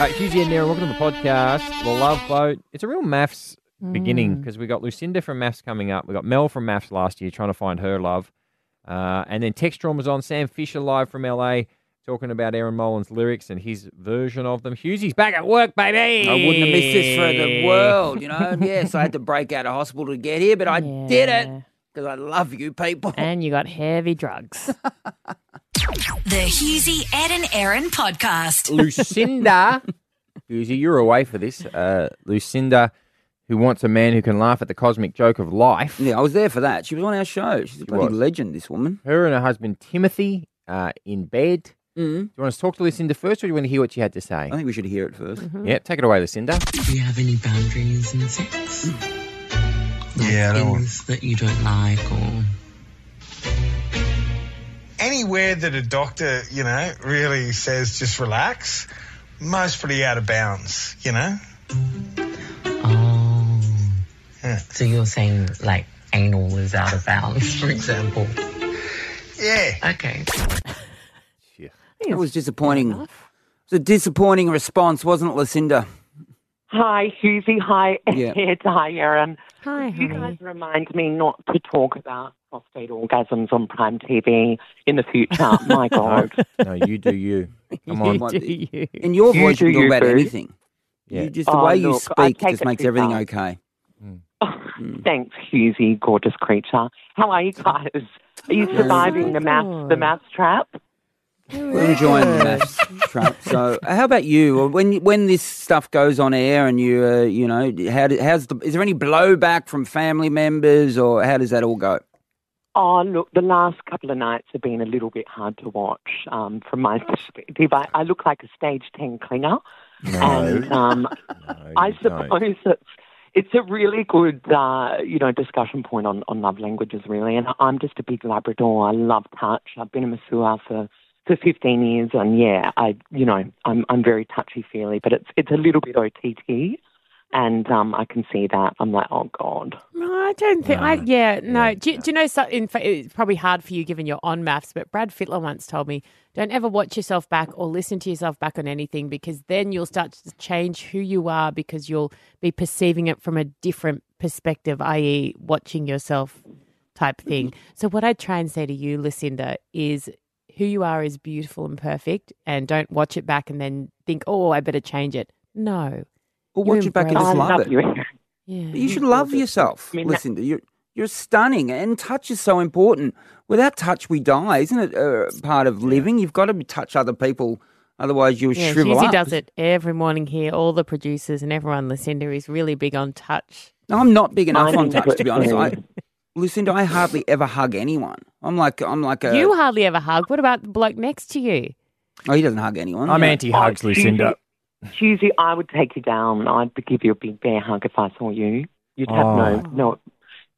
Uh, Hughesy and Nera, welcome to the podcast. The Love Boat. It's a real MAFS beginning Mm. because we got Lucinda from MAFS coming up. We got Mel from MAFS last year trying to find her love. Uh, and then Text Trauma was on. Sam Fischer live from LA talking about Erin Molan's lyrics and his version of them. Hughesy's back at work, baby. I wouldn't have missed this for the world, you know. yes, I had to break out of hospital to get here, but I did it Yeah. because I love you people. And you got heavy drugs. The Hughesy, Ed and Erin podcast. Lucinda. Hughesy, you're away for this. Uh, Lucinda, who wants a man who can laugh at the cosmic joke of life. Yeah, I was there for that. She was on our show. She's a bloody was. legend, this woman. Her and her husband Timothy uh, in bed. Mm. Do you want us to talk to Lucinda first, or do you want to hear what she had to say? I think we should hear it 1st Mm-hmm. Yeah, take it away, Lucinda. Do you have any boundaries in sex? Like Yeah, I don't want- things that you don't like or anywhere that a doctor, you know, really says just relax, most pretty out of bounds, you know? Oh. Yeah. So you're saying like anal is out of bounds, for example. Yeah. Okay. Yeah. It was disappointing. It was a disappointing response, wasn't it, Lucinda? Hi, Hughesy. Hi, Yeah. Ed. Hi, Erin. Hi, You honey. guys remind me not to talk about prostate orgasms on prime TV in the future. My God. No, you do you. Come on. What- do you? In your You voice, do you can talk you, about boo. anything. Yeah. You just the Oh, way you look, I speak take just it makes too everything far. okay. Mm. Mm. Thanks, Hughesy, gorgeous creature. How are you guys? Are you surviving oh, the MAFS, the MAFS trap? We're enjoying the MAFS trap. So, how about you? When when this stuff goes on air, and you, uh, you know, how do, how's the? Is there any blowback from family members, or how does that all go? Oh, look, the last couple of nights have been a little bit hard to watch um, from my perspective. I, I look like a stage 10 clinger. And um, No, I you don't. suppose it's it's a really good uh, you know discussion point on, on love languages really. And I'm just a big Labrador. I love touch. I've been a masseur for for 15 years, and yeah, I you know I'm I'm very touchy feely, but it's it's a little bit OTT, and um, I can see that. I'm like, oh god. No, I don't think. I yeah, no. Yeah, do, you- do you know? So, in fact, it's probably hard for you given you're on MAFS. But Brad Fittler once told me, don't ever watch yourself back or listen to yourself back on anything because then you'll start to change who you are because you'll be perceiving it from a different perspective, i.e., watching yourself type thing. So what I try and say to you, Lucinda, is who you are is beautiful and perfect, and don't watch it back and then think, oh, I better change it. No. Or You watch it back and embrace just love love it. you. Yeah. You should love yourself. I mean, that- Listen, you're you're stunning, and touch is so important. Without touch, we die, isn't it? Uh, part of living, you've got to touch other people, otherwise you'll Yeah, shrivel Hughesy up. does it every morning here. All the producers and everyone, Lucinda, is really big on touch. No, I'm not big enough on touch, to be honest. I, good. Lucinda, I hardly ever hug anyone. I'm like I'm like a. you hardly ever hug. What about the bloke next to you? Oh, he doesn't hug anyone. I'm anti hugs, Oh, Lucinda. Hughesy, I would take you down. I'd give you a big bear hug if I saw you. You'd have no, Oh. no,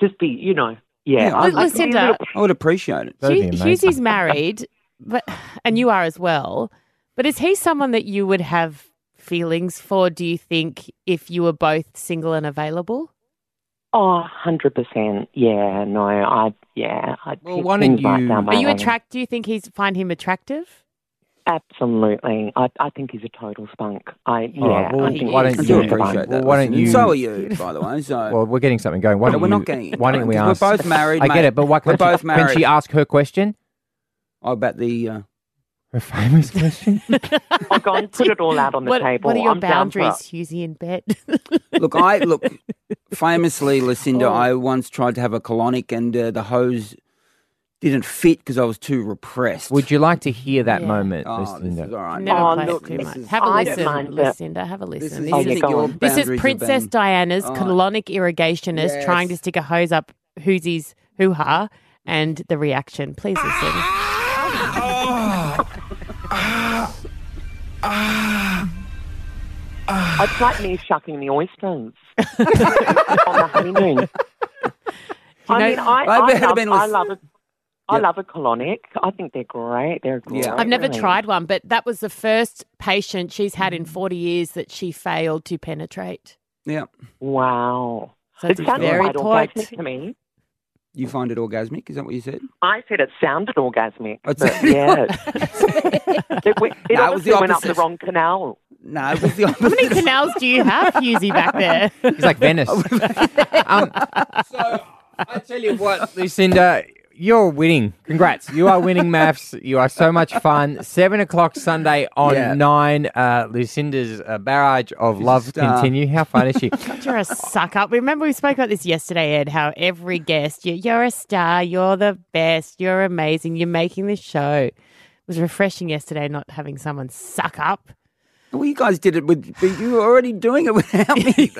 just be, you know, yeah. Yeah, I- Lu- Lucinda, I would appreciate it. That'd be Hu- amazing. Married, but and you are as well. But is he someone that you would have feelings for? Do you think if you were both single and available? Oh, 100%. Yeah, no, I, yeah. I'd Well, pick why don't right you- down Are you alley. attract? Do you think he's find him attractive? Absolutely. I, I think he's a total spunk. I, yeah. All right, well, I think why don't you- appreciate that. Well, why don't you- So are you, by the way. So Well, we're getting something going. Why No, don't we're you, not getting Why don't we ask? We're both married, I get it, but why We're can't she, both can she ask her question? oh, about the. Uh, Her famous question? Oh, go on, put it all out on the what, table. what are your I'm down for boundaries, it. Hughesy, in bed? look, I look famously, Lucinda. Oh. I once tried to have a colonic, and uh, the hose didn't fit because I was too repressed. Would you like to hear that Yeah. moment, Oh, this is Lucinda? all right. Never Oh, look, too this much. is- Have a I listen, mind. Lucinda. Have a listen. This is, This Oh, is- yeah, you go think your on. This is Princess Diana's Oh. colonic irrigationist Yes. trying to stick a hose up Hughesy's hoo ha and the reaction. Please listen. It's like me shucking the oysters on the honeymoon. I know- mean, I, I've I, love, been I lis- love a, I Yep. love a colonic. I think they're great. They're great. Yeah. I've never really. tried one, but that was the first patient she's had in mm. 40 years that she failed to penetrate. Yeah, Wow. So It it's sounded very quite tight. orgasmic to me. You find it orgasmic? Is that what you said? I said it sounded orgasmic, It's- but yeah, it, went- it No, it was the obviously went up the wrong canal. No, it was the How many canals do you have, Hughesy, back there? He's like Venice. um, so I tell you what, Lucinda, you're winning. Congrats. You are winning MAFS. You are so much fun. Seven o'clock Sunday on Yeah. nine. Uh, Lucinda's uh, barrage of love star. continue. How fun is she? You're a suck up. Remember, we spoke about this yesterday, Ed, how every guest, you, you're a star, you're the best, you're amazing, you're making the show. It was refreshing yesterday not having someone suck up. Well, you guys did it with, but you were already doing it without me.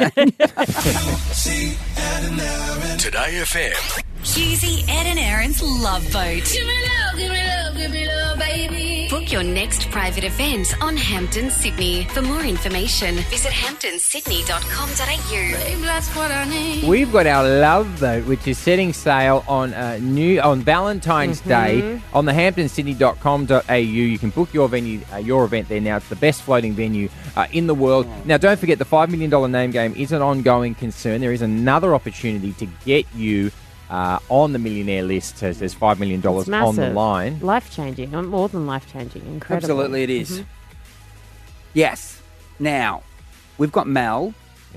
2Day FM. Hughesy, Ed and Erin's Love Boat. Give me love, give me love, give me love, baby. Book your next private event on Hampton Sydney. For more information, visit hamptonsydney.com.au. We've got our love boat, which is setting sail on uh, new on Valentine's Day on the hamptonsydney.com.au. You can book your venue, uh, your event there now. It's the best floating venue uh, in the world. Now, don't forget the $5 million name game is an ongoing concern. There is another opportunity to get you uh, on the millionaire list as there's $5 million on the line. Life changing, more than life changing. Incredible. Absolutely, it is. Yes. Now, we've got Mel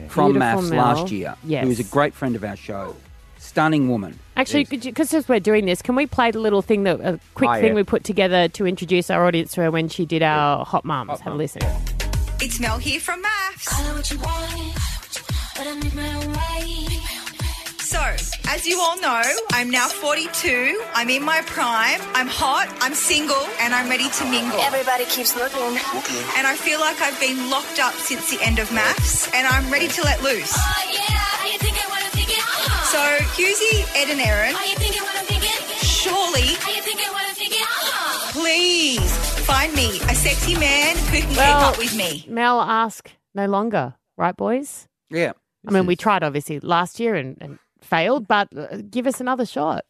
from Beautiful MAFS Mel. last year, Yes. who is a great friend of our show. Stunning woman. Actually, because as we're doing this, can we play the little thing that a quick Oh, thing yeah. we put together to introduce our audience to her when she did our hot mums? Hot Have a listen. It's Mel here from MAFS. So, as you all know, I'm now 42. I'm in my prime. I'm hot. I'm single, and I'm ready to mingle. Everybody keeps looking. And I feel like I've been locked up since the end of MAFS, and I'm ready to let loose. So, Hughesy, Ed, and Erin, surely, please find me a sexy man who can keep Well- up with me. Mel, ask no longer, right, boys? Yeah. I mean, we tried obviously last year and, and failed, but uh, give us another shot.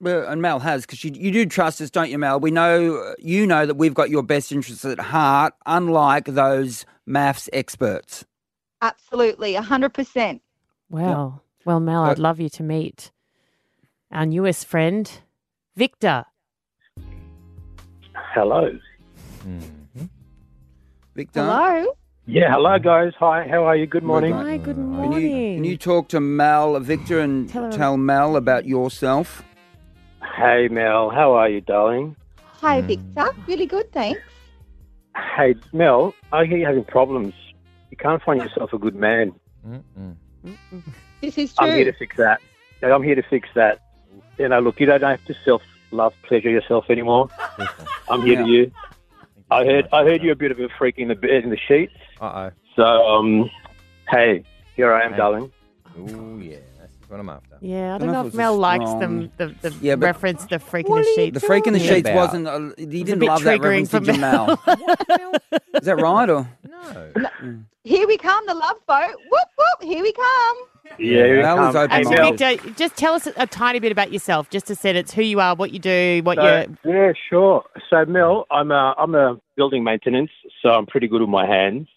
Well, and Mel has because you, you do trust us, don't you, Mel? We know you know that we've got your best interests at heart, unlike those MAFS experts. Absolutely, 100%. Well, well, Mel, Uh, I'd love you to meet our newest friend, Victor. Hello. Victor, Hello? Yeah, hello mm. guys. Hi, how are you? Good morning. Hi, good Can morning. you, can you talk to Mel, Victor, and Tell tell, Mel about yourself? Hey Mel, how are you, darling? Hi, mm. Victor. Really good, thanks. Hey Mel, I hear you're having problems. You can't find yourself a good man. Mm-mm. This is true. I'm here to fix that. Yeah, I'm here to fix that. You know, look, you don't have to self love pleasure yourself anymore. I'm here Yeah. to you. I heard I heard you're a bit of a freak in the bed in the sheets. Uh So um hey, here I am, Hey. darling. oh. Yeah. That's what I'm after. Yeah, I Don't don't know know if if it was Mel a likes them, the, the Yeah, but- reference, the freak in the sheets. The freak in the sheets About. wasn't. Uh, he It's a didn't bit love that triggering reference to for Mel. Jamal. Is that right? Or No. Here we come, the love boat. Whoop, whoop, here we come. Yeah, here Mel you is come. open Hey, Mel. minded. Victor, just tell us a, a tiny bit about yourself, just to set it's who you are, what you do, what So, you're. yeah, sure. So, Mel, I'm a, I'm a building maintenance, so I'm pretty good with my hands.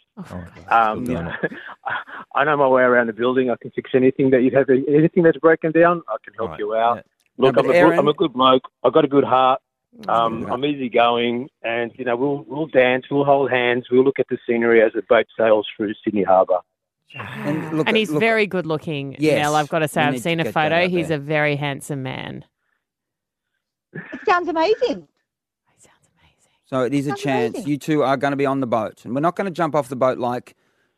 Um, Good I know my way around the building. I can fix anything that you have, anything that's broken down. I can help Right, you out. yeah. Look, No, I'm, a good, Erin- I'm a good bloke. I've got a good heart. Um, good. I'm easygoing, and you know we'll we'll dance, we'll hold hands, we'll look at the scenery as the boat sails through Sydney Harbour. And, look, and he's look, very good looking, Yes, Mel. I've got to say, I've seen a photo. He's there. a very handsome man. It sounds amazing. He. So it is a chance. amazing. You two are going to be on the boat, and we're not going to jump off the boat like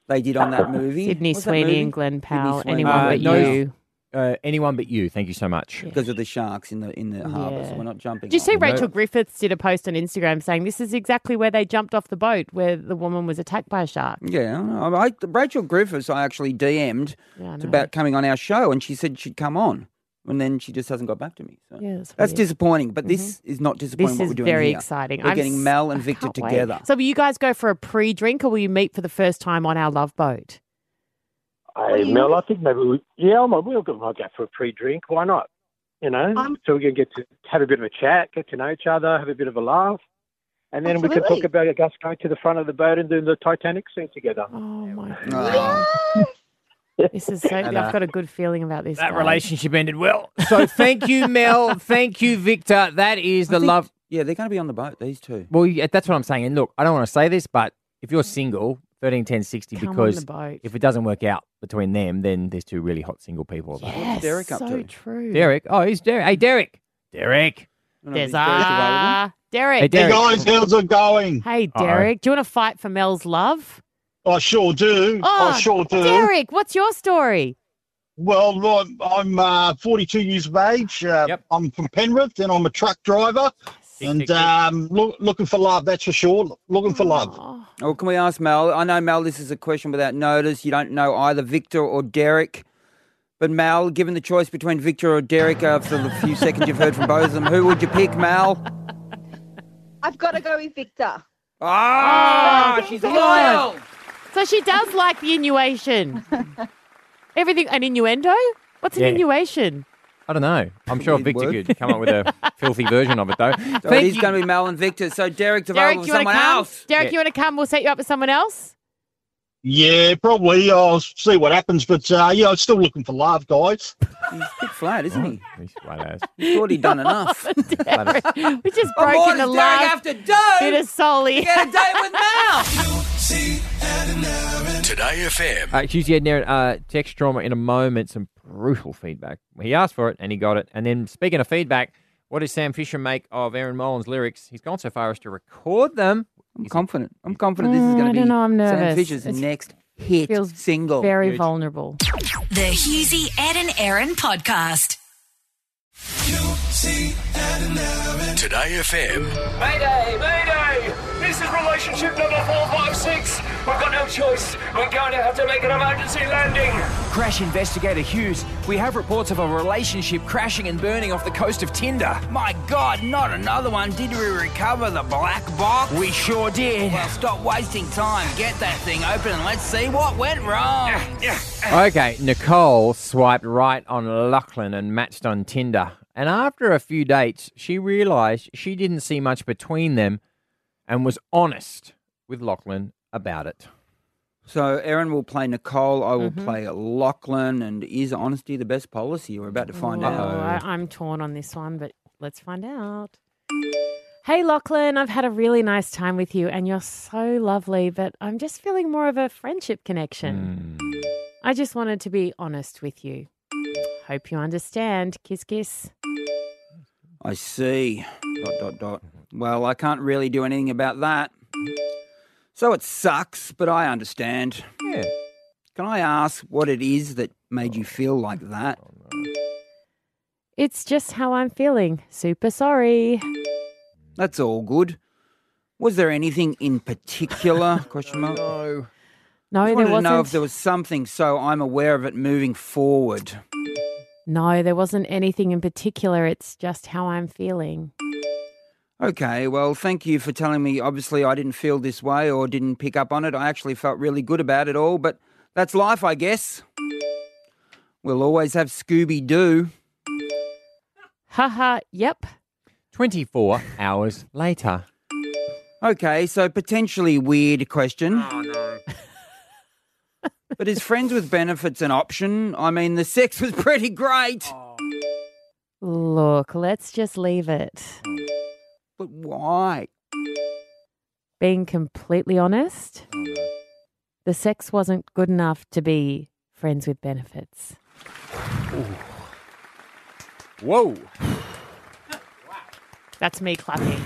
they did on that movie. Sydney What's that Sweeney movie? and Glen Powell. Sweeney. Anyone Uh, but no. you. Uh, anyone but you. Thank you so much. Yeah. because of the sharks in the in the harbour. So Yeah. we're not jumping. Did you see on. No. Rachel Griffiths did a post on Instagram saying this is exactly where they jumped off the boat, where the woman was attacked by a shark? Yeah, I, I, Rachel Griffiths. I actually DM'd Yeah, I know. about coming on our show, and she said she'd come on, and then she just hasn't got back to me. So Yeah, that's that's weird. disappointing. But this mm-hmm. is not disappointing. This what is we're doing very here. exciting. We're I'm getting Mel and Victor can't wait. together. So will you guys go for a pre-drink or will you meet for the first time on our love boat? Hey, do you Mel. I think maybe we, yeah, I'm, we'll go, I'll go for a pre-drink. Why not? You know, I'm- so we can get to have a bit of a chat, get to know each other, have a bit of a laugh, and then we can talk about us going to the front of the boat and doing the Titanic scene together. Oh my god. This is so And, I've uh, got a good feeling about this. That guys. relationship ended well. So thank you, Mel. Thank you, Victor. That is the think- love. Yeah, they're going to be on the boat. These two. Well, yeah, that's what I'm saying. And look, I don't want to say this, but if you're single, 13, 10, 60, Come because if it doesn't work out between them, then there's two really hot single people. available. Yes, Derek up so to? true. Derek. Oh, he's Derek. Hey, Derek. Derek. There's Derek available? ah, Derek. Hey, Derek. Hey guys, how's it going? Hey, Uh-oh. Derek. Do you want to fight for Mel's love? I sure do. Oh, I sure do. Derek, what's your story? Well, I'm- I'm uh, 42 years of age. Uh, Yep. I'm from Penrith, and I'm a truck driver. Tick, and tick, tick. um, look, looking for love, that's for sure. Looking for love. Oh, Oh, can we ask Mel? I know Mel. This is a question without notice. You don't know either Victor or Derek. But Mel, given the choice between Victor or Derek after the few seconds you've heard from both of them, who would you pick, Mel? I've got to go with Victor. Ah, she's loyal. So she does like the innuation. Everything, an innuendo? What's an Yeah. innuation? I don't know. I'm sure Weird Victor word. could come up with a filthy version of it, though. So it Thank is you. going to be Mel and Victor. So Derek's Derek, available you for want to someone come? else. Derek, Yeah. you want to come? We'll set you up with someone else. Yeah, probably. I'll see what happens. But uh, yeah, I'm still looking for love, guys. He's a bit flat, isn't he? He's flat ass. He thought he'd done enough. Derek, we just What more broken the does Derek last have to bit do? of Soli. Get a date with Mel. 2Day FM. Uh, Hughes, Ed, Erin, uh, text trauma in a moment. Some brutal feedback. He asked for it and he got it. And then, speaking of feedback, what does Sam Fischer make of Erin Molan's lyrics? He's gone so far as to record them. I'm confident. I'm confident this is Mm, going to be don't know, I'm Sam. Fischer's It's- next hit feels single. Very Huge. vulnerable. The Hughesy, Ed and Erin podcast. 2Day FM. Mayday! Mayday! This is relationship number 456. We've got no choice. We're going to have to make an emergency landing. Crash investigator Hughes, we have reports of a relationship crashing and burning off the coast of Tinder. My God, not another one. Did we recover the black box? We sure did. Well, stop wasting time. Get that thing open and let's see what went wrong. Okay, Nicole swiped right on Lachlan and matched on Tinder. And after a few dates, she realised she didn't see much between them and was honest with Lachlan about it. So Erin will play Nicole. I Mm-hmm. will play Lachlan. And is honesty the best policy? We're about to find Oh, out. I, I'm torn on this one, but let's find out. Hey, Lachlan, I've had a really nice time with you, and you're so lovely, but I'm just feeling more of a friendship connection. Hmm. I just wanted to be honest with you. Hope you understand. Kiss, kiss. I see. Dot dot dot. Well, I can't really do anything about that. So it sucks, but I understand. Yeah. Can I ask what it is that made you feel like that? Oh, it's just how I'm feeling. Super sorry. That's all good. Was there anything in particular? Question mark. No. No, I just there wanted to wasn't. know if there was something, so I'm aware of it moving forward. No, there wasn't anything in particular. It's just how I'm feeling. Okay, well, thank you for telling me. Obviously, I didn't feel this way or didn't pick up on it. I actually felt really good about it all, but that's life, I guess. We'll always have Scooby Doo. Haha, yep. 24 hours later. Okay, so potentially weird question. Oh, no. but is friends with benefits an option? I mean, the sex was pretty great. Oh. Look, let's just leave it. Oh. But why? Being completely honest, the sex wasn't good enough to be friends with benefits. Whoa. That's me clapping.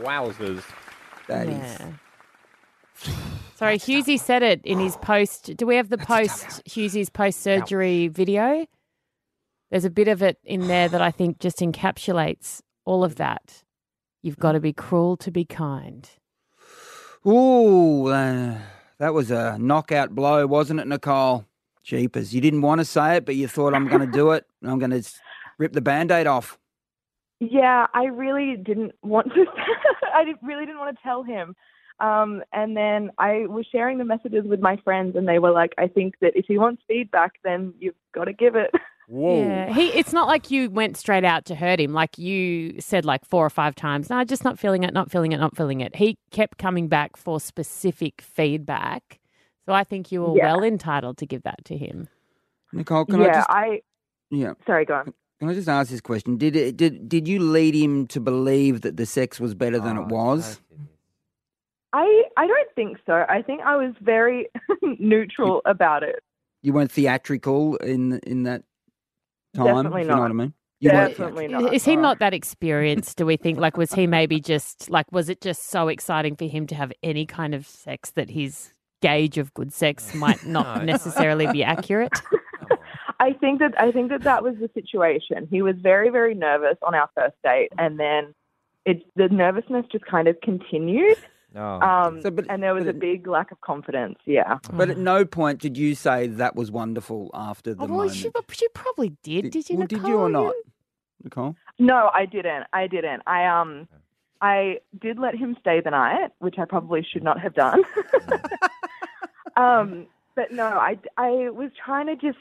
Wowzers. That is. Yeah. Sorry, Hughesy said it in his post. Do we have the post, Hughesy's post surgery video? There's a bit of it in there that I think just encapsulates all of that. You've got to be cruel to be kind. Ooh, uh, that was a knockout blow, wasn't it, Nicole? Jeepers. You didn't want to say it, but you thought, I'm going to do it. I'm going to rip the band aid off. Yeah, I really didn't want to. I really didn't want to tell him. Um, and then I was sharing the messages with my friends, and they were like, "I think that if he wants feedback, then you've got to give it." Whoa. Yeah, he. It's not like you went straight out to hurt him. Like you said, like four or five times. No, just not feeling it, not feeling it, not feeling it. He kept coming back for specific feedback. So I think you were Yeah. well entitled to give that to him. Nicole, can I yeah, just. I. Yeah. Sorry, go on. Can I just ask this question? Did it, did did you lead him to believe that the sex was better than it oh, was? I I don't think so. I think I was very neutral about it. You weren't theatrical in in that time. Definitely if you know what I mean? You Definitely not. Is he not that experienced? Do we think like was he maybe just like was it just so exciting for him to have any kind of sex that his gauge of good sex might not necessarily be accurate? I think that I think that that was the situation. He was very very nervous on our first date, and then it the nervousness just kind of continued. Oh. Um, and there was a big lack of confidence. Yeah. But at no point did you say that was wonderful after the Oh, well, she, she probably did. Did, you? well, did you or not, Nicole? No, I didn't. I didn't. I um I did let him stay the night, which I probably should not have done. um but no, I I was trying to just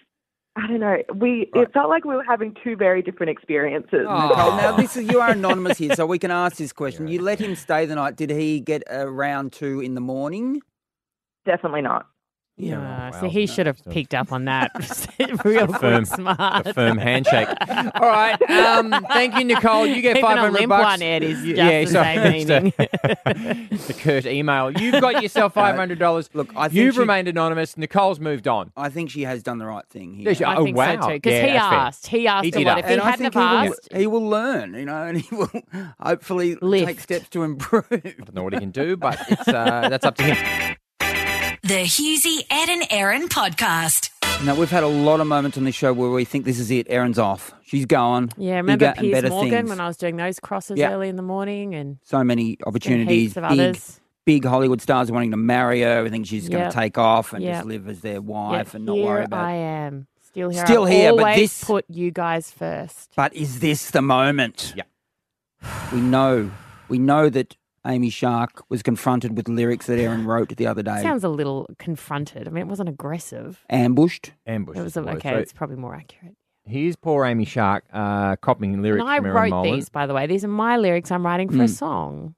I don't know. We it felt like we were having two very different experiences. Nicole, oh, now this is you are anonymous here, so we can ask this question. You let him stay the night. Did he get a round two in the morning? Definitely not. Yeah, so he should have picked up on that real A firm, quick, smart. a firm handshake. All right. Um, thank you, Nicole. You get five hundred bucks. one, Ed, is Y- just the sorry, same it's a- meaning. the curt email. You've got yourself five hundred dollars. Look, I think you've she- remained anonymous. Nicole's moved on. I think she has done the right thing here. Does she? I oh think wow! so too. Because Yeah, he that's fair. asked. He asked He a did lot. If he and I hadn't think have he will, he will learn, you know, and he will hopefully take steps to improve. I don't know what he can do, but it's uh, that's up to him. The Hughesy, Ed and Erin podcast. Now we've had a lot of moments on this show where we think this is it. Erin's off. She's gone. yeah, remember Bigger and Piers better Morgan things. when I was doing those crosses Yeah. early in the morning and so many opportunities. heaps of big, others. big Hollywood stars wanting to marry her. I think she's going Yep. to take off and Yep. just live as their Yet wife and not here worry about. I am still here. Still I here, but always this- put you guys first. But is this the moment? Yeah. We know. We know that Amy Shark was confronted with lyrics that Erin wrote the other day. Sounds a little confronted. I mean, it wasn't aggressive. Ambushed. Ambushed. It is was a, okay. So it's probably more accurate. here's poor Amy Shark uh, copying lyrics And I from Erin wrote Molan. these, by the way. These are my lyrics I'm writing for a Hmm. song.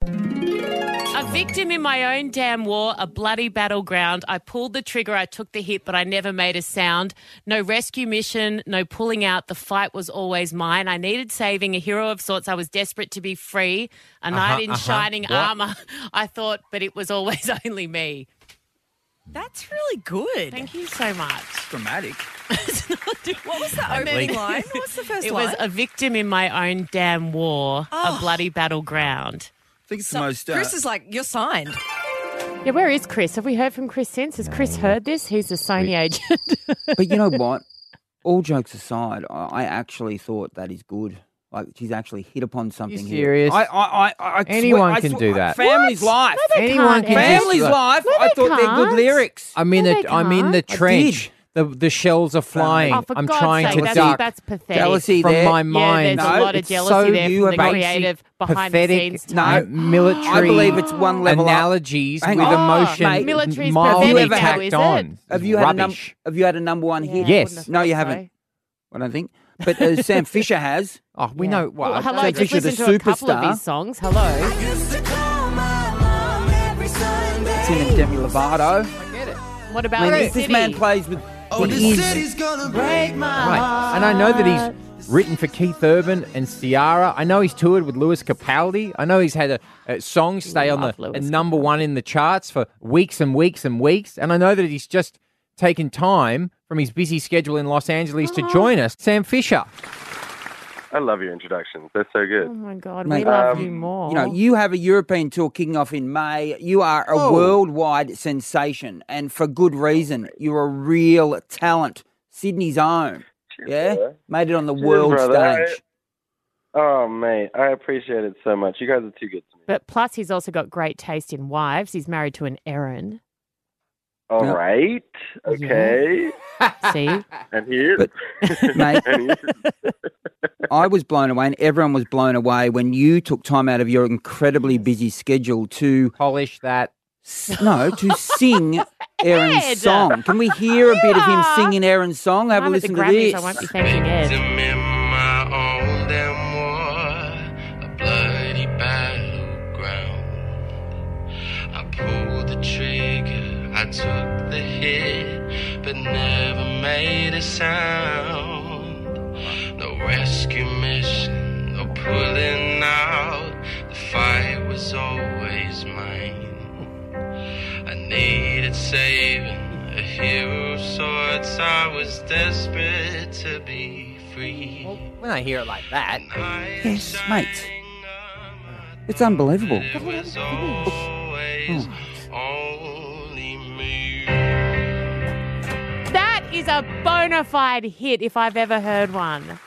A victim in my own damn war, a bloody battleground. I pulled the trigger, I took the hit, but I never made a sound. No rescue mission, no pulling out. The fight was always mine. I needed saving, a hero of sorts. I was desperate to be free. A knight Uh-huh, in uh-huh. shining What? armor. I thought, but it was always only me. That's really good. Thank you so much. It's Dramatic. What was the opening line? What was the first It line? It was a victim in my own damn war, Oh. a bloody battleground. I think it's So- the most. Uh, Chris is like, you're signed. Yeah, where is Chris? Have we heard from Chris since? Has Chris heard this? He's a Sony agent. but you know what? All jokes aside, I, I actually thought that is good. Like she's actually hit upon something here. serious? I, I, I, I Anyone swear- I can swear- do that. Family's What? life. No, they Anyone can't, can Family's life. No, I they thought they're good lyrics. I'm in No, the I'm in the can't. I trench. The the shells are flying. Oh, for I'm God's trying sake, to that's, duck that's pathetic. Jealousy from there. my Yeah, mind. there's a lot of it's jealousy so there you from the creative behind pathetic, the scenes No, type. military. I believe it's one level up. analogies Hang with on. emotion. Mate. Military's mildly pathetic now, tacked is it? on. Have you had a num- Rubbish. Have you had a number one Yeah, hit? I Yes. No, you haven't. so. I don't think. But uh, Sam Fischer has. Oh, we Yeah. know. Well, Well, hello, Sam just Fischer, the listen to a couple of superstar. his songs. Hello. It's him and Demi Lovato. What about I mean, the this man plays with. Oh, he is. Break my Right. And I know that he's written for Keith Urban and Ciara. I know he's toured with Lewis Capaldi. I know he's had a, a song stay on the Lewis a number one in the charts for weeks and weeks and weeks. And I know that he's just taken time from his busy schedule in Los Angeles to uh-huh. join us. Sam Fischer. I love your introductions. They're so good. Oh my God, Mate, we love um, you more. You know, you have a European tour kicking off in May. You are a Oh. worldwide sensation, and for good reason. You're a real talent, Sydney's own. yeah, brother. made it on the Cheers, world brother. stage. Oh, mate, I appreciate it so much. You guys are too good to me. but plus, he's also got great taste in wives. He's married to an Erin. All Yeah. right. Okay. See, And here. But, mate, and here. I was blown away, and everyone was blown away when you took time out of your incredibly busy schedule to Polish that. no to sing Erin's song. Can we hear a bit of him singing Erin's song? Have a I'm at listen to this. I won't be thanking Ed. Sound. No rescue mission, no pulling out. The fight was always mine. I needed saving. A hero of sorts, I was desperate to be free. Well, When I hear it like that, Yes, mate. It's unbelievable. was oh. always Oh. Is a bona fide hit if I've ever heard one.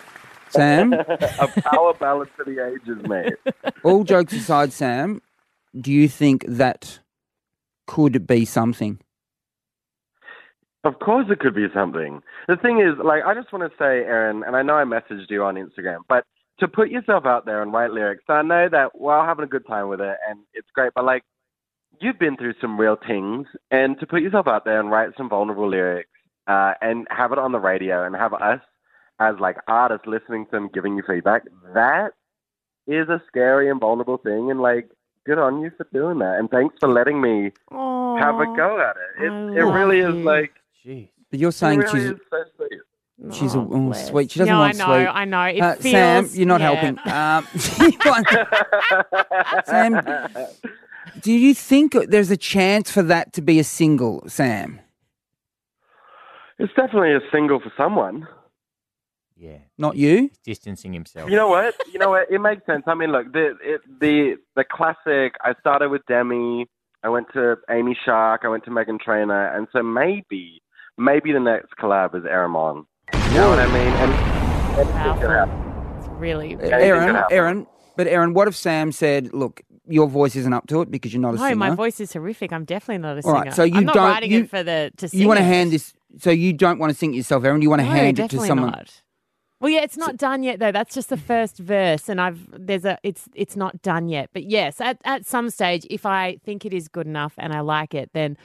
Sam, a power ballad for the ages, mate. all jokes aside, Sam, do you think that could be something? Of course, it could be something. The thing is, like, I just want to say, Erin, and I know I messaged you on Instagram, but to put yourself out there and write lyrics, I know that while having a good time with it and it's great, but like, you've been through some real things, and to put yourself out there and write some vulnerable lyrics uh, and have it on the radio and have us as like artists listening to them, giving you feedback, that is a scary and vulnerable thing, and like, good on you for doing that, and thanks for letting me have a go at it. It, it really is like. But you're saying really she's is so sweet. she's a oh, sweet. She doesn't No, I know, sweet. I know. It uh, Sam, you're not yeah. helping. Um, Sam, do you think there's a chance for that to be a single, Sam? It's definitely a single for someone. Yeah. Not you? He's distancing himself. You know what? You know what? It makes sense. I mean, look, the it, the the classic. I started with Demi. I went to Amy Shark. I went to Meghan Trainor, and so maybe, maybe the next collab is Erin Molan. You know what I mean? And anything. It's really. Anything could Erin. Erin, but Erin, what if Sam said, "Look, your voice isn't up to it because you're not a No, singer." my voice is horrific. I'm definitely not a All singer. right, so you I'm not don't. writing you, it for the to sing. You want to hand this? So you don't want to sing it yourself, Erin? You want to No, hand it to someone? not. Well, yeah, it's not done yet though. That's just the first verse, and I've there's a it's it's not done yet. But yes, at at some stage, if I think it is good enough and I like it, then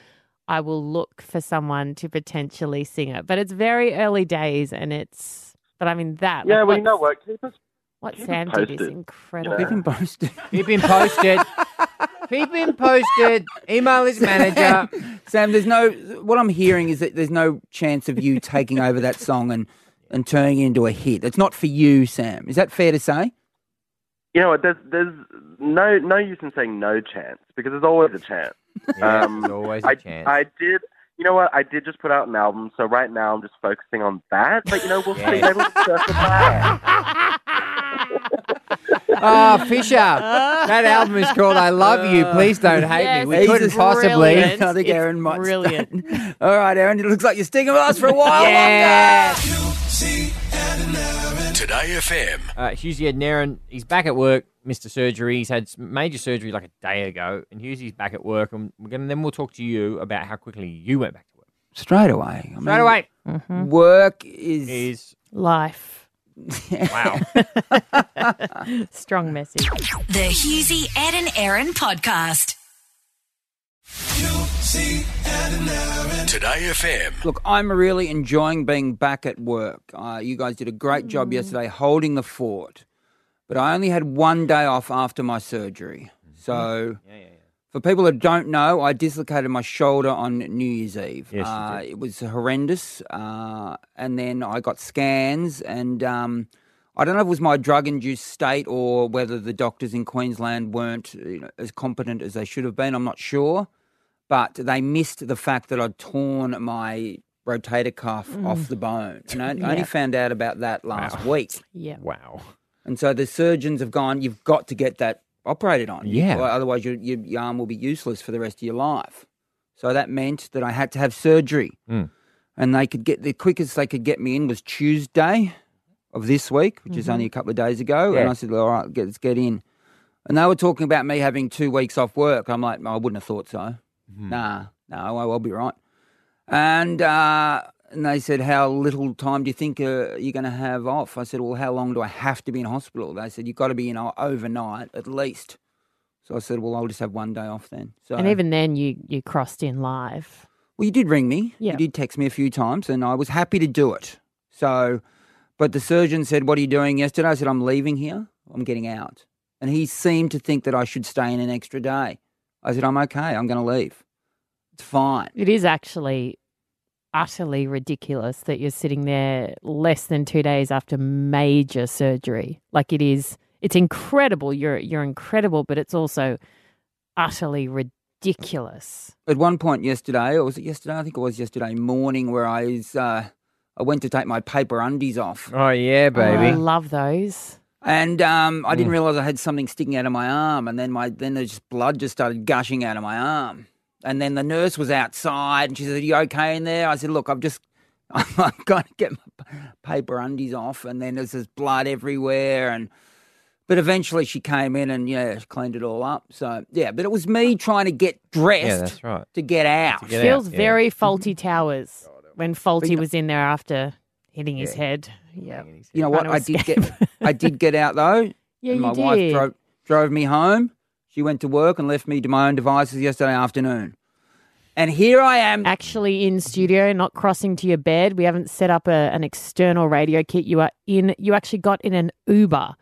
I will look for someone to potentially sing it. But it's very early days, and it's. But I mean that. Yeah, like, well, you know what's- what? Keep us. What keep Sam did is incredible. you know? Keep him posted. Keep him posted. Keep him posted. Email his manager. Sam, there's no. What I'm hearing is that there's no chance of you taking over that song and and turning it into a hit. It's not for you, Sam. Is that fair to say? You know what? There's there's no no use in saying no chance because there's always a chance. Yeah, um, there's always a I, chance. I did. You know what? I did just put out an album, so right now I'm just focusing on that. But you know, we'll see. Yeah. Maybe we'll circle back. Oh, Fischer. That album is called I Love You. Uh, Please don't hate Yes, me. We it's couldn't possibly. brilliant. I think It's Erin might. brilliant. All right, Erin. It looks like you're sticking with us for a while Yeah. 2Day FM. Uh, Hughesy had Naren. He's back at work. Mr. surgery. He's had major surgery like a day ago, and Hughesy's back at work. And we're gonna then we'll talk to you about how quickly you went back to work. Straight away. I Straight away. Mm-hmm. Work is. Is Life. wow. Strong message. The Hughesy, Ed and Erin podcast. 2Day FM. Look, I'm really enjoying being back at work. Uh, you guys did a great job Mm. yesterday holding the fort, but I only had one day off after my surgery. Mm-hmm. So, for people that don't know, I dislocated my shoulder on New Year's Eve. Yes, you uh. It was horrendous. Uh, and then I got scans, and um, I don't know if it was my drug induced state or whether the doctors in Queensland weren't you know, as competent as they should have been. I'm not sure but they missed the fact that I'd torn my rotator cuff Mm. off the bone. And I I Yeah. only found out about that last week. Yeah. Wow. And so the surgeons have gone, you've got to get that operated on. Yeah. Or Otherwise, your, your, your arm will be useless for the rest of your life. So that meant that I had to have surgery. Mm. And they could get, the quickest they could get me in was Tuesday of this week, which is Mhm. only a couple of days ago. Yeah. And I said, all right, let's get in. And they were talking about me having two weeks off work. I'm like, I wouldn't have thought so. Nah, no, I- I'll be right. And uh, and they said, how little time do you think uh, you're going to have off? I said, well, how long do I have to be in hospital? They said, you've got to be in o- overnight at least. So I said, well, I'll just have one day off then. So And even then, you you crossed in live. well, you did ring me. Yeah. You did text me a few times, and I was happy to do it. So, but the surgeon said, "What are you doing yesterday?" I said, "I'm leaving here. I'm getting out." And he seemed to think that I should stay in an extra day. I said, "I'm okay. I'm going to leave. It's fine." It is actually utterly ridiculous that you're sitting there less than two days after major surgery. Like it is, it's incredible. You're you're incredible, but it's also utterly ridiculous. At one point yesterday, or was it yesterday? I think it was yesterday morning, where I was, uh, I went to take my paper undies off. Oh yeah, Oh, I baby. love those. And um, I didn't Mm. realize I had something sticking out of my arm, and then my then there's just blood just started gushing out of my arm. And then the nurse was outside, and she said, "Are you okay in there?" I said, "Look, I've just I've got to get my paper undies off." And then there's this blood everywhere, and but eventually she came in and yeah, she cleaned it all up. So yeah, but it was me trying to get dressed Yeah, that's right. to get out. get Feels out, yeah. very Fawlty Towers when faulty you was in there after hitting his head. Yeah. You know what? I did get I did get out though. Yeah, And you my wife drove drove me home. She went to work and left me to my own devices yesterday afternoon. And here I am. Actually in studio, not crossing to your bed. We haven't set up a, an external radio kit. You are in. You actually got in an Uber.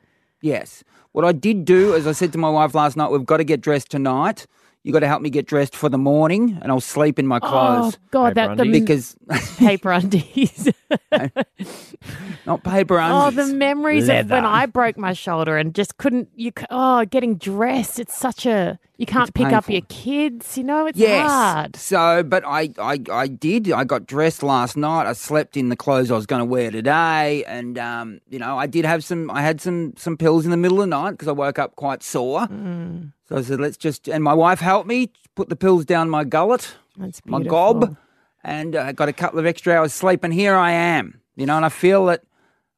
Yes. What I did do, as I said to my wife last night, we've got to get dressed tonight. You got to help me get dressed for the morning, and I'll sleep in my clothes. Oh God, that the because paper undies. not paper undies. Oh, the memories of when I broke my shoulder and just couldn't. You c- oh, getting dressed. It's such a you can't It's pick up your kids. You know, it's yes. hard. So, but I, I, I did. I got dressed last night. I slept in the clothes I was going to wear today, and um, you know, I did have some. I had some some pills in the middle of the night because I woke up quite sore. Mm. So I said, let's just. And my wife helped me put the pills down my gullet, That's my gob, and I got a couple of extra hours sleep. And here I am. You know, and I feel that.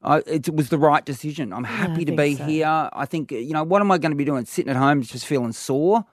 I, it was the right decision. I'm happy to be so. here. I think, uh, you know, what am I going to be doing? Sitting at home just feeling sore?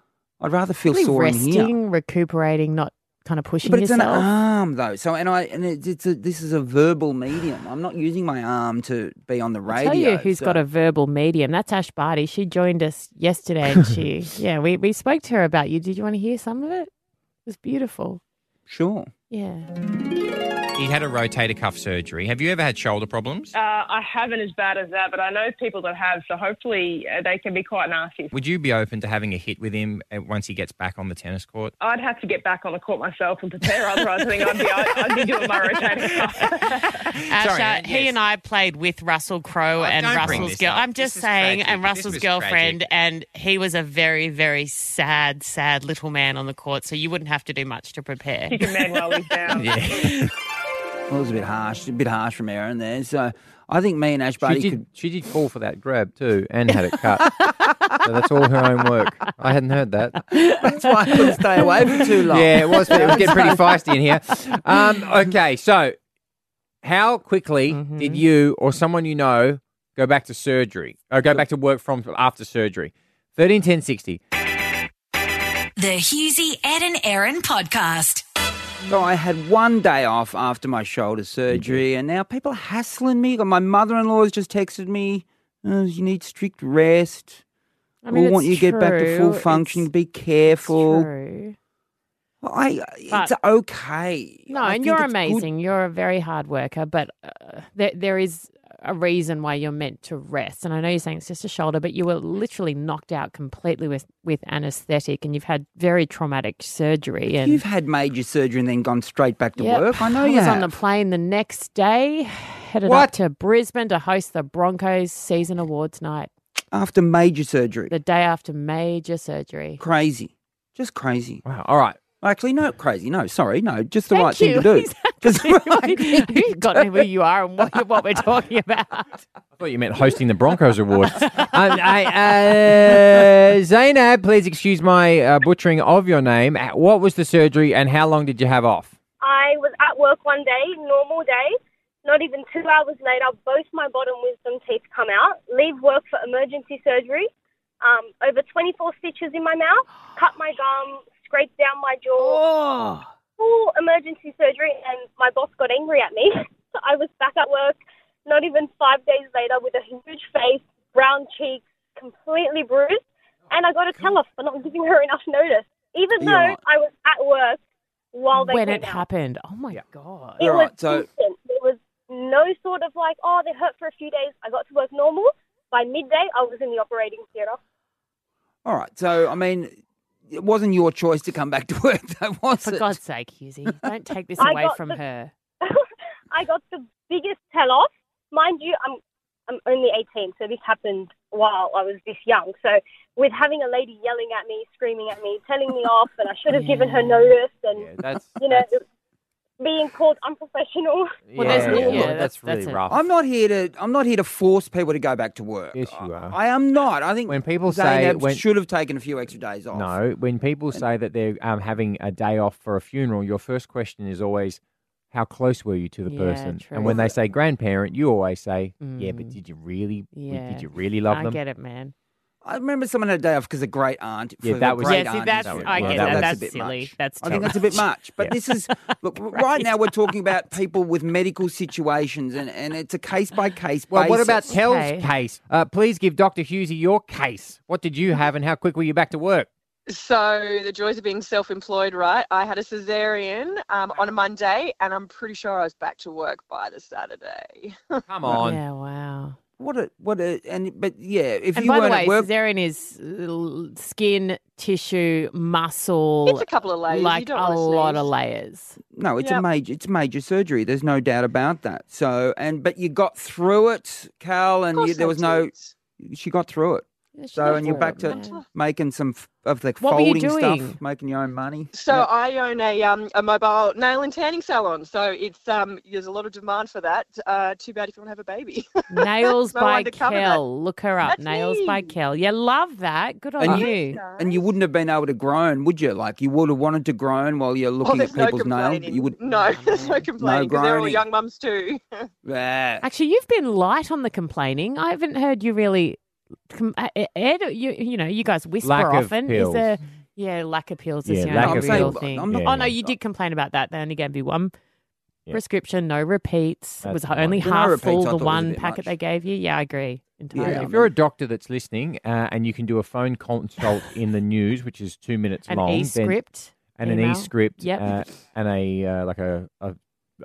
I'd rather feel sore in here. resting, recuperating, not kind of pushing it. But it's an arm though, so and I and it's, it's a, this is a verbal medium. I'm not using my arm to be on the radio. I'll tell you who's so- got a verbal medium. That's Ash Barty. She joined us yesterday and she, yeah, we, we spoke to her about you. Did you want to hear some of it? It was beautiful. Sure. Yeah. He had a rotator cuff surgery. Have you ever had shoulder problems? Uh, I haven't as bad as that, but I know people that have, so hopefully uh, they can be quite nasty. Would you be open to having a hit with him uh, once he gets back on the tennis court? I'd have to get back on the court myself and prepare, otherwise I think I'd be, I'd, I'd be doing my rotator cuff. Ash, Sorry, uh, uh, he and I played with Russell Crowe and Russell's girl. up. I'm just This saying, tragic. and Russell's girlfriend, tragic. and he was a very, very sad, sad little man on the court. So you wouldn't have to do much to prepare. Kick a man while he's down. Yeah. Well, it was a bit harsh, a bit harsh from Erin there. So I think me and Ash She Buddy did, could. she did fall for that grab too and had it cut. so that's all her own work. I hadn't heard that. That's why I couldn't stay away for too long. Yeah, it was, it was getting pretty feisty in here. Um, okay, so how quickly Mm-hmm. did you or someone you know go back to surgery or go back to work from after surgery? 13 10 60. The Hughesy, Ed and Erin podcast. So I had one day off after my shoulder surgery, and now people are hassling me. My mother-in-law has just texted me, oh, "You need strict rest. I mean, we want you to get back to full true. functioning. Be careful." True. I, it's okay. No, I and you're it's good. amazing. You're a very hard worker, but uh, there, there is a reason why you're meant to rest. And I know you're saying it's just a shoulder, but you were literally knocked out completely with, with anesthetic and you've had very traumatic surgery. And You've had major surgery and then gone straight back to Yep. work. I know I you was have. on the plane the next day, headed up to Brisbane to host the Broncos season awards night After major surgery. the day after major surgery. Crazy. Just crazy. Wow. All right. Actually, no, crazy. No, sorry. No, just the Thank right thing to do. Just the right thing to You've got who you are and what, what we're talking about. I thought you meant hosting the Broncos Awards. um, I, uh, Zainab, please excuse my uh, butchering of your name. Uh, What was the surgery and how long did you have off? I was at work one day, normal day. Not even two hours later, both my bottom wisdom teeth come out. Leave work for emergency surgery. Um, over 24 stitches in my mouth. Cut my gum. Scraped down my jaw. Full emergency surgery, and my boss got angry at me. so I was back at work. Not even five days later, with a huge face, brown cheeks, completely bruised. And I got a oh, tell off for not giving her enough notice, even though Yeah. I was at work while they when came it out. happened. Oh my God. It Right, was so- instant. There was no sort of like, oh, they hurt for a few days. I got to work normal. By midday, I was in the operating theatre. All right. So, I mean, it wasn't your choice to come back to work, though, was For it? God's sake, Hughesy, don't take this I away got from the- her. I got the biggest tell off. Mind you, I'm I'm only 18, so this happened while I was this young. So with having a lady yelling at me, screaming at me, telling me off, and I should have given her notice, and that's you know, being called unprofessional. Well, there's no- yeah, that's really rough. I'm not here to. I'm not here to force people to go back to work. Yes, you are. I am not. I think When people say Zainab when- should have taken a few extra days off. No, when people say that they're um, having a day off for a funeral, your first question is always, "How close were you to the Yeah, person?" true. And when they say grandparent, you always say, "Yeah, but Mm. did you really? Yeah. Did you really love I them?" I get it, man. I remember someone had a day off because a great aunt. Yeah, for that the was- great Yeah, see, aunt that's- is- I get that that. That's a bit silly. much. That's I think too that's a bit much. much. But Yeah. this is look right now. We're talking about people with medical situations, and, and it's a case by case. Well, what about basis. Tel's case? Uh, please give Dr. Hughesy your case. What did you have, and how quick were you back to work? So the joys of being self-employed, right? I had a cesarean um, on a Monday, and I'm pretty sure I was back to work by the Saturday. Come on. Yeah, wow. What a what a and but yeah, if and you by the weren't way, at work, cesarean is skin, tissue, muscle. It's a couple of layers. You Like don't a lot of layers. no, it's a major it's major surgery. There's no doubt about that. So and but you got through it, Cal, and you, there was no. She got through it. She So and you're back to man. making some of the What were you folding doing? stuff, making your own money. So Yeah. I own a um a mobile nail and tanning salon. So it's um there's a lot of demand for that. Uh, too bad if you want to have a baby. Nails No by one to cover that. Kel. Look her up. That's Nails by. Kel. Yeah, love that. Good on And you. you, and you wouldn't have been able to groan, would you? Like you would have wanted to groan while you're Oh, looking there's at no people's nails. complaining. You would No, there's no complaining because they're all young mums too. Actually, you've been light on the complaining. I haven't heard you really. Com- uh, Ed, you you know, you guys whisper Lack of often. pills. Is there? Yeah, lack of pills is Yeah, the lack only of real pills. thing. I'm not- Yeah, oh no, you did complain about that. They only gave you one Yeah. prescription, no repeats. It was That's only fine. The no half repeats full. The one packet much. they gave you. Yeah, I agree entirely. Yeah, if you're a doctor that's listening uh, and you can do a phone consult in the news, which is two minutes An long, then- an e-script and an e-script, Yep. uh, and a uh, like a, a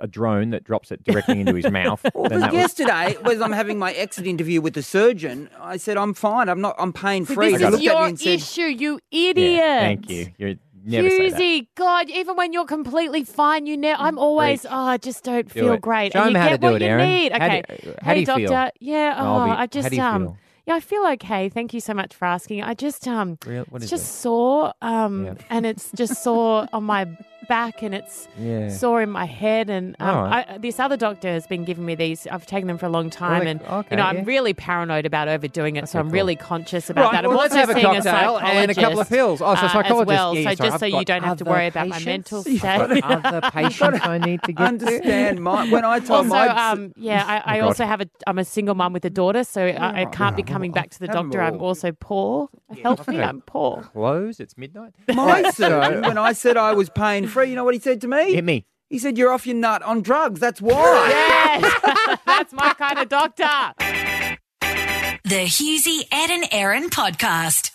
a drone that drops it directly into his mouth. Well, then that was- yesterday, was I'm having my exit interview with the surgeon. I said I'm fine. I'm not. I'm pain free. this He is looked at me your and said, issue, you idiot. Yeah, thank you. You're never say that. God, even when you're completely fine, you ne- I'm always, Preach. oh, I just don't Do feel it. great. Show and you how get to do what it, you Erin. need. How do Okay. you- how do hey, you feel? doctor. Yeah, oh, I'll be- I how just, do you um, feel? yeah, I feel okay. Thank you so much for asking. I just, um, Real- what it's is just sore, um, Yeah. and it's just sore on my back, and it's Yeah. sore in my head, and um, All right. I, this other doctor has been giving me these. I've taken them for a long time, they- and okay, you know, yeah. I'm really paranoid about overdoing it, so I'm cool. really conscious about Right, that. I'm well, let's also have a seeing cocktail and a couple of pills. Oh, so uh, psychologist. as well. Yeah, so sorry, just I've so you don't have to other worry about my mental state. other patients I need to get understand my when I told also, my um, yeah, I, I Oh, also have a. I'm a single mum with a daughter, so I, I can't be coming back to the doctor. I'm also poor. Healthy, I'm poor. Close. It's midnight. my surgeon when I said I was pain free. You know what he said to me? Hit me. He said you're off your nut on drugs. That's why. Yes, that's my kind of doctor. The Hughesy, Ed and Erin podcast.